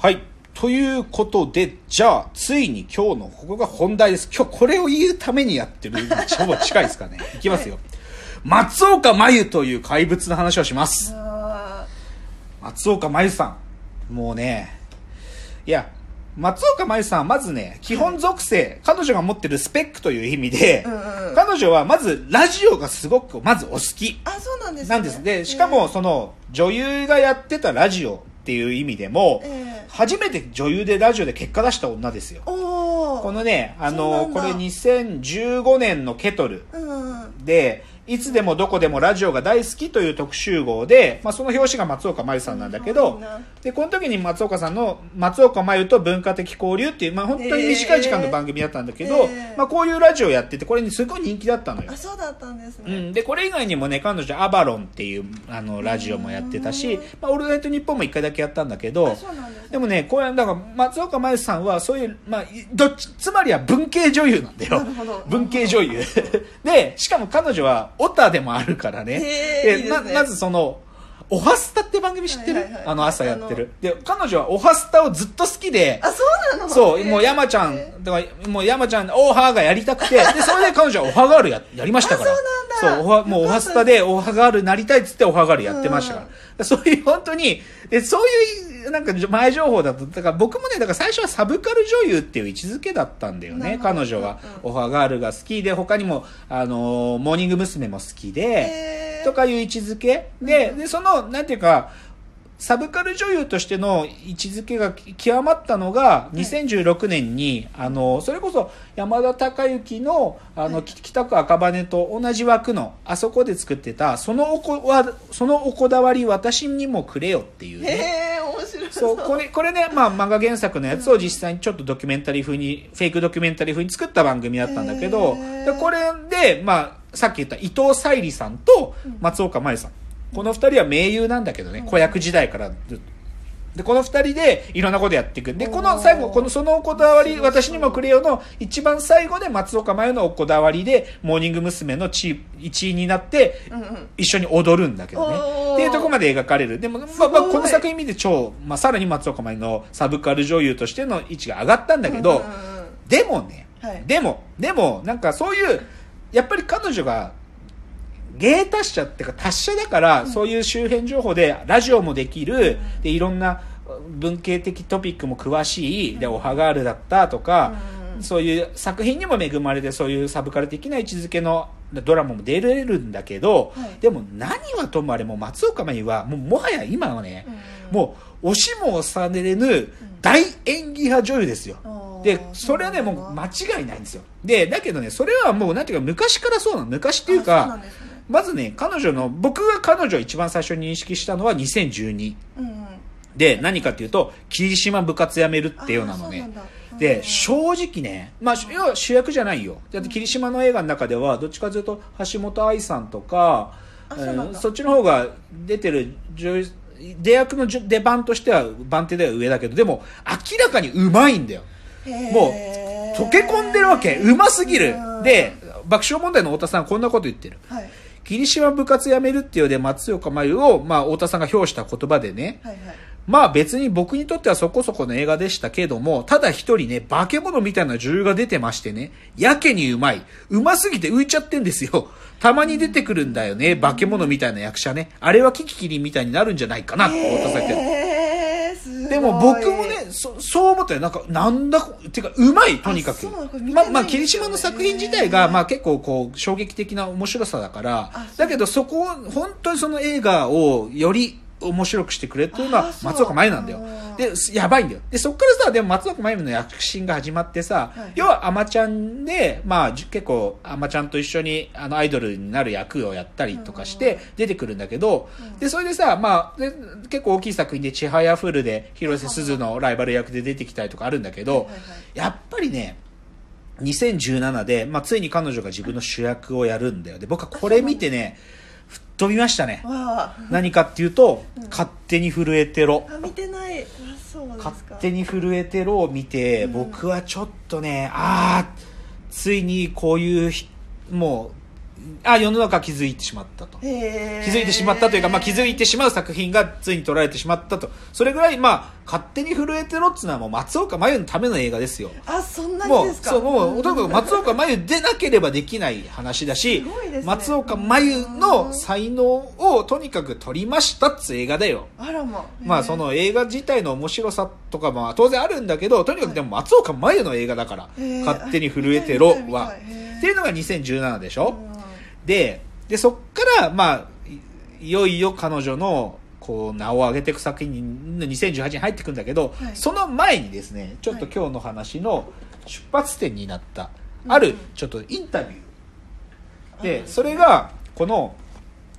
はい。ということで、じゃあ、ついに今日の、ここが本題です。今日これを言うためにやってる、ほぼ近いですかね。いきますよ。松岡真優という怪物の話をします。あ松岡真優さん。もうね、いや、松岡真優さんはまずね、基本属性、彼女が持ってるスペックという意味で、うんうん彼女はまずラジオがすごく、まずお好き。あそうなんですねなんです。で、しかもその女優がやってたラジオっていう意味でも、ええ。初めて女優でラジオで結果出した女ですよ。このね、あの、これ2015年のケトルうんうん。で、いつでもどこでもラジオが大好きという特集号で、まあその表紙が松岡真優さんなんだけどで、この時に松岡さんの松岡真優と文化的交流っていう、まあ本当に短い時間の番組だったんだけど、ええ。まあこういうラジオやってて、これにすごい人気だったのよ。あ。そうだったんですね、うん、でこれ以外にもね彼女アバロンっていうあのラジオもやってたし「まあ、オールナイトニッポン」も1回だけやったんだけどででもねこれだから松岡茉優さんはそういう、まあ、いどっちつまりは文系女優なんだよ。なるほど。文系女優。でしかも彼女はオタでもあるからね。でへーいいですね。ままずそのおはスタって番組知ってる、はいはいはい。あの朝やってる。で彼女はおはスタをずっと好きであそうなの？そう、もう山ちゃん、だからもう山ちゃん、オーハーがやりたくて、で、それで彼女はオハガールや、やりましたから。あそうなんだ。そう、オハもうオハスタでオハガールになりたいっつってオハガールやってましたから。そういう本当に、で、そういう、なんか前情報だと、だから僕もね、だから最初はサブカル女優っていう位置づけだったんだよね、彼女は。うんオハガールが好きで、他にも、あのーモーニング娘。も好きで、へーとかいう位置づけ。で、で、その、なんていうか、サブカル女優としての位置づけが極まったのが、2016年に、あの、それこそ山田孝之の、あの、き北区赤羽と同じ枠の、あそこで作ってた、そのおこは、そのおこだわり私にもくれよっていうね。面白いそう、これ、これね、まあ、漫画原作のやつを実際にちょっとドキュメンタリー風に、フェイクドキュメンタリー風に作った番組だったんだけど、でこれで、まあ、さっき言った伊藤沙莉さんと松岡茉優さん。この二人は盟友なんだけどね、子役時代からずっと。で、この二人でいろんなことやっていく。で、この最後、この、そのおこだわり、私にもくれよの一番最後で松岡茉優のおこだわりで、モーニング娘。の地一位になって、一緒に踊るんだけどね。っていうところまで描かれる。でも、まあ、まあ、この作品見て超、まあ、さらに松岡茉優のサブカル女優としての位置が上がったんだけど、でもね、はいでも、でも、なんかそういう、やっぱり彼女が、芸達者っていうか達者だから、そういう周辺情報でラジオもできる、でいろんな文系的トピックも詳しい、でオハガールだったとか、うんそういう作品にも恵まれてそういうサブカル的な位置づけのドラマも出れるんだけど、はい。でも何はともあれも松岡茉優はもうもはや今はね、うんもう押しも押されぬ大演技派女優ですよ。あーで、それはね、もう間違いないんですよ。で、だけどね、それはもう、なんていうか、昔からそうなの。昔っていうかまずね、彼女の、僕が彼女を一番最初に認識したのは2012。うんうんで、何かっていうと、霧島部活やめるっていうようなのね。で、正直ね、まあ、要は主役じゃないよ。だって霧島の映画の中では、どっちかというと、橋本愛さんとか、あそっちの方が出てる女優、出役の出番としては番手では上だけど、でも、明らかにうまいんだよ。もう溶け込んでるわけ。うますぎる。うん。で爆笑問題の太田さんこんなこと言ってる。はい。霧島部活やめるっていうので松岡真優を、まあ、太田さんが評した言葉でね。はいはい。まあ別に僕にとってはそこそこの映画でしたけども、ただ一人ね、化け物みたいな女優が出てましてね、やけにうまい。うますぎて浮いちゃってんですよ。たまに出てくるんだよね、化け物みたいな役者ね。あれはキキキリンみたいになるんじゃないかな、太田さん言ってでも僕もね、そそう思ったよ。なんか、なんだ、てか、うまい、とにかく。ま、ないんまあ、霧島の作品自体が、まあ結構こう、衝撃的な面白さだから。だけどそこを、本当にその映画をより面白くしてくれっていうのは松岡茉優なんだようん。で、やばいんだよ。で、そっからさ、でも松岡茉優の躍進が始まってさ、はい要はアマちゃんで、まあじ結構アマちゃんと一緒にあのアイドルになる役をやったりとかして出てくるんだけど、で、それでさ、まあ、で結構大きい作品で、ちはやふるで広瀬すずのライバル役で出てきたりとかあるんだけど、はいはいはいやっぱりね、2017で、まあ、ついに彼女が自分の主役をやるんだよ。で、僕はこれ見てね、飛びましたね。何かっていうと、勝手に震えてろ。あ見てない勝手に震えてろを見て、うん僕はちょっとね、ああ、ついにこういうひ、もう、あ世の中気づいてしまったと。気づいてしまったというか、まあ、気づいてしまう作品がついに撮られてしまったと。それぐらい、まあ、勝手に震えてろっつうのはもう松岡真優のための映画ですよ。あそんなにもう、ですか？そう、もう、とにかく松岡真優でなければできない話だしね。松岡真優の才能をとにかく取りましたっつう映画だよ。あらままあその映画自体の面白さとかも当然あるんだけど、とにかくでも松岡真優の映画だから、勝手に震えてろ見はっていうのが2017でしょ、うん。で、で、そっから、まあ、いいよいよ彼女の、こう、名を上げていく作品に、2018に入っていくんだけど、はいその前にですね、ちょっと今日の話の出発点になった、うんある、ちょっとインタビュー。で、それが、この、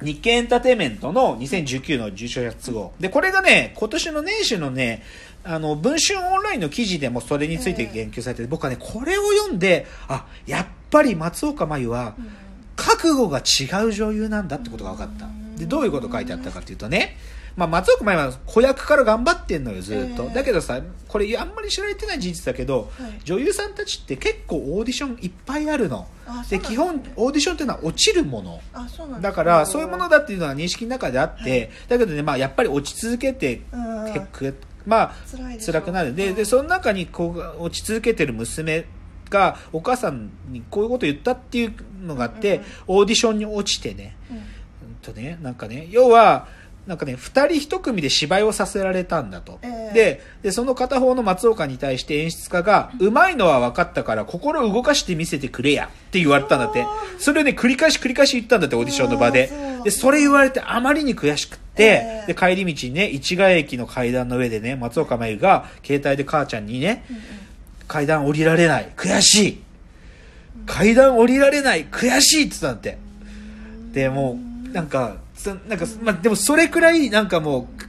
日経エンターテインメントの2019の11月号。で、これがね、今年の年始のね、あの、文春オンラインの記事でもそれについて言及されてて、僕はね、これを読んで、あ、やっぱり松岡真優は、うん覚悟が違う女優なんだってことが分かった。で、どういうこと書いてあったかっていうとね、まあ、松岡真優は子役から頑張ってんのよ、ずっと。ええ。だけどさ、これあんまり知られてない事実だけど、はい。女優さんたちって結構オーディションいっぱいあるの。で、ね。基本、オーディションっていうのは落ちるもの。あそうなんですだから、そういうものだっていうのは認識の中であって、だけどね、まあ、やっぱり落ち続けて、まあ、辛辛くなる。で、で、その中に、こう、落ち続けてる娘が、お母さんにこういうこと言ったっていうのがあって、うんうんオーディションに落ちてね、うんうんとね、なんかね、要は、なんかね、二人一組で芝居をさせられたんだと。ええで、で、その片方の松岡に対して演出家が、うまいのは分かったから心を動かして見せてくれやって言われたんだってあ。それをね、繰り返し繰り返し言ったんだって、オーディションの場で。で、それ言われてあまりに悔しくって、ええで、帰り道にね、市ヶ駅の階段の上でね、松岡真優が、携帯で母ちゃんにね、うんうん階段降りられない、悔しい。階段降りられない、悔しいって言ってたんだって。で、もう、なんか、つなんか、まあ、でもそれくらい、なんかもう、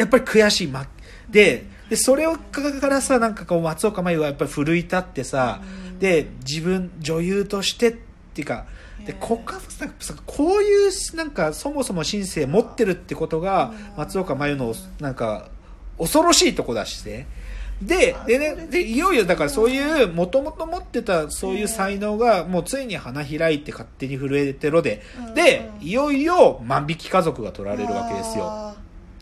やっぱり悔しい。ま、で、で、それをからさ、なんかこう、松岡真優はやっぱり奮い立ってさ、で、自分、女優としてっていうか、で、こっからさ、さこういう、なんか、そもそも人生持ってるってことが、松岡真優の、なんか、恐ろしいとこだしね。で、でね、で、いよいよだからそういう、もともと持ってたそういう才能が、もうついに花開いて勝手に震えてろで、で、いよいよ万引き家族が取られるわけですよ。あ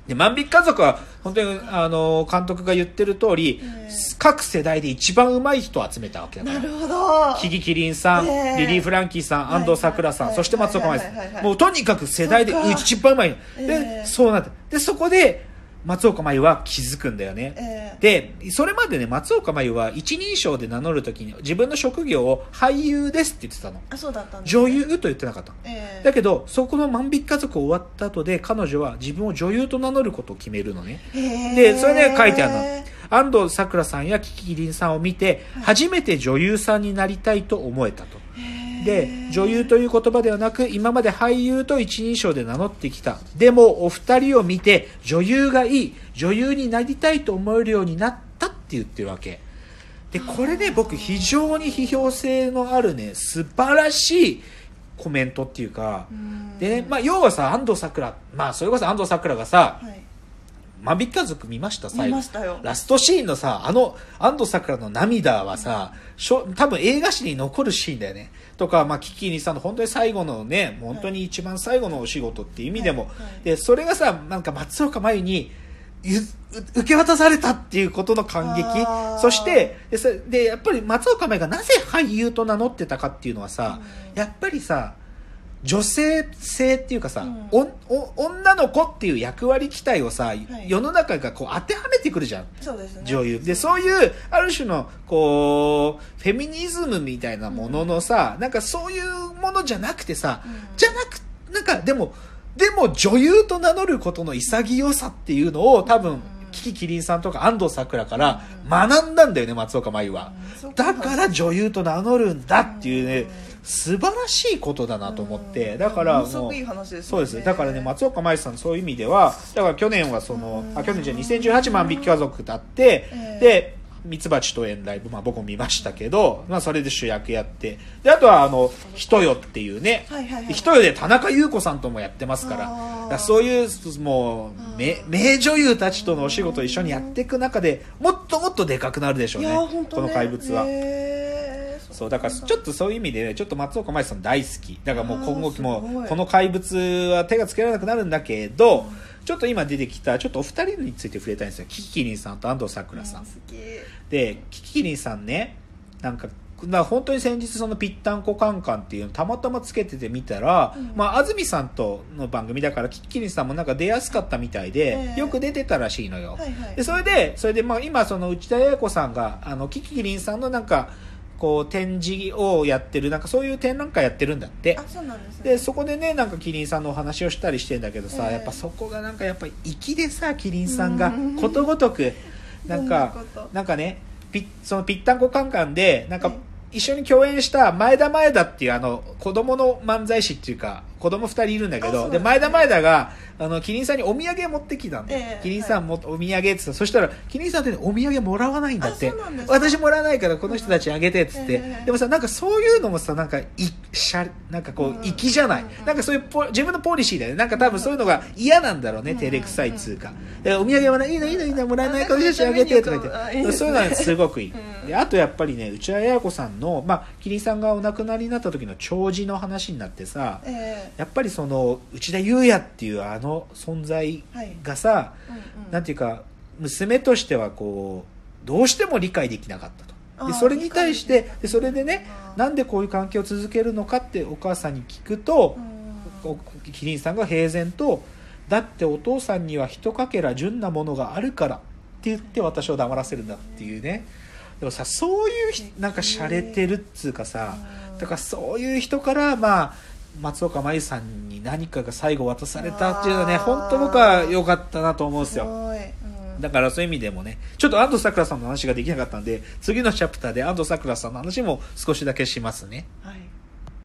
で、万引き家族は、本当に、あの、監督が言ってる通り、ええ各世代で一番上手い人を集めたわけだから。ーなるほどキキキリンさん、ええリリー・フランキーさん、はい安藤サクラさん、はいそして松岡茉優さん。もうとにかく世代で一番上手いの。えで、えそうなって。で、そこで、松岡茉優は気づくんだよね。えで、それまでね、松岡茉優は一人称で名乗るときに自分の職業を俳優ですって言ってたの。あそうだったんです女優と言ってなかったの。ええだけど、そこの万引き家族終わった後で、彼女は自分を女優と名乗ることを決めるのね。へーで、それで書いてあるの。安藤サクラさんやキキキリンさんを見て、初めて女優さんになりたいと思えたと。で、女優という言葉ではなく、今まで俳優と一人称で名乗ってきた。でも、お二人を見て、女優がいい、女優になりたいと思えるようになったって言ってるわけ。で、これね、僕非常に批評性のあるね、素晴らしいコメントっていうか、うん。でね、まあ、要はさ、安藤サクラ、まあ、それこそ安藤サクラがさ、はい万引き家族見ました最見後ましたよ。ラストシーンのさあの安藤サクラの涙はさ、しょ多分映画史に残るシーンだよね。とか、まあ、キキニさんの本当に最後のね本当に一番最後のお仕事っていう意味でも、はい。はい。でそれがさなんか松岡真優にゆ受け渡されたっていうことの感激。そしてでやっぱり松岡真優がなぜ俳優と名乗ってたかっていうのはさ、うん。やっぱりさ女性性っていうかさ、うん。おお女の子っていう役割期待をさ、い。世の中がこう当てはめてくるじゃん。そうですね。女優。でそういうある種のこうフェミニズムみたいなもののさ、なんかそういうものじゃなくてさ、うん。じゃなくなんかでもでも女優と名乗ることの潔さっていうのを多分、うん。キキキリンさんとか安藤サクラから学んだんだよね松岡真優は、だから女優と名乗るんだっていうね、うん素晴らしいことだなと思って、うん。だからもうものすごくいい話ですそうです。だからね松岡茉優さんそういう意味ではだから去年はその、あ去年じゃ2018万匹家族だって、ええでミツバチと縁ライブ、まあ、僕も見ましたけど、まあ、それで主役やって。であとはあの「人よ」っていうね。はいはいはい人よで田中優子さんともやってますから。だそういうもう名名女優たちとのお仕事を一緒にやっていく中でもっともっとでかくなるでしょうね。この怪物は。そうだからちょっとそういう意味でちょっと松岡茉優さん大好き。だからもう今後もこの怪物は手がつけられなくなるんだけど、うんちょっと今出てきたちょっとお二人について触れたいんですよ。キキキリンさんと安藤サクラさん、でキキキリンさんねなんかまあ本当に先日そのぴったんこカンカンっていうのたまたまつけててみたら、うん。まあ安住さんとの番組だからキキキリンさんもなんか出やすかったみたいで、ええ。よく出てたらしいのよ、はいはい。でそれでそれでまあ今その内田彩子さんがあのキキキリンさんのなんかこう展示をやってるなんかそういう展覧会やってるんだって。あそうなんですね。でそこでねなんかキリンさんのお話をしたりしてんだけどさ、ええ。やっぱそこがなんかやっぱ粋でさキリンさんがうん。ことごとくなんかなんかねぴそのぴったんこカンカンでなんかはい一緒に共演した前田前田っていうあの子供の漫才師っていうか子供二人いるんだけどで前田前田があのキリンさんにお土産持ってきたんで、ええキリンさんもお土産って言ったらそしたらキリンさんってねお土産もらわないんだって。私もらわないからこの人たちにあげてっつって、ええでもさなんかそういうのもさなんかいしゃなんかこううん。粋じゃない、うんなんかそういうポ自分のポリシーだよね。なんか多分そういうのが嫌なんだろうね、うん。照れくさいっつうか、でお土産はないいのいいのいいのもらえないから私あげてとか言ってそういうのはすごくいい、うん。であとやっぱりね内田彩子さんの、まあ、キリンさんがお亡くなりになった時の弔辞の話になってさえやっぱりその内田裕也っていうあの存在えはい。がさ、うんうん。なんていうか娘としてはこうどうしても理解できなかったと。でそれに対してでそれでねなんでこういう関係を続けるのかってお母さんに聞くとキリンさんが平然とだってお父さんには一かけら純なものがあるからって言って私を黙らせるんだっていうね。でもさそういうひなんか洒落てるっつうかさうん。だからそういう人からまあ松岡茉優さんに何かが最後渡されたっていうのはね本当僕は良かったなと思うんですよ。だからそういう意味でもねちょっと安藤サクラさんの話ができなかったんで次のチャプターで安藤サクラさんの話も少しだけしますね。はい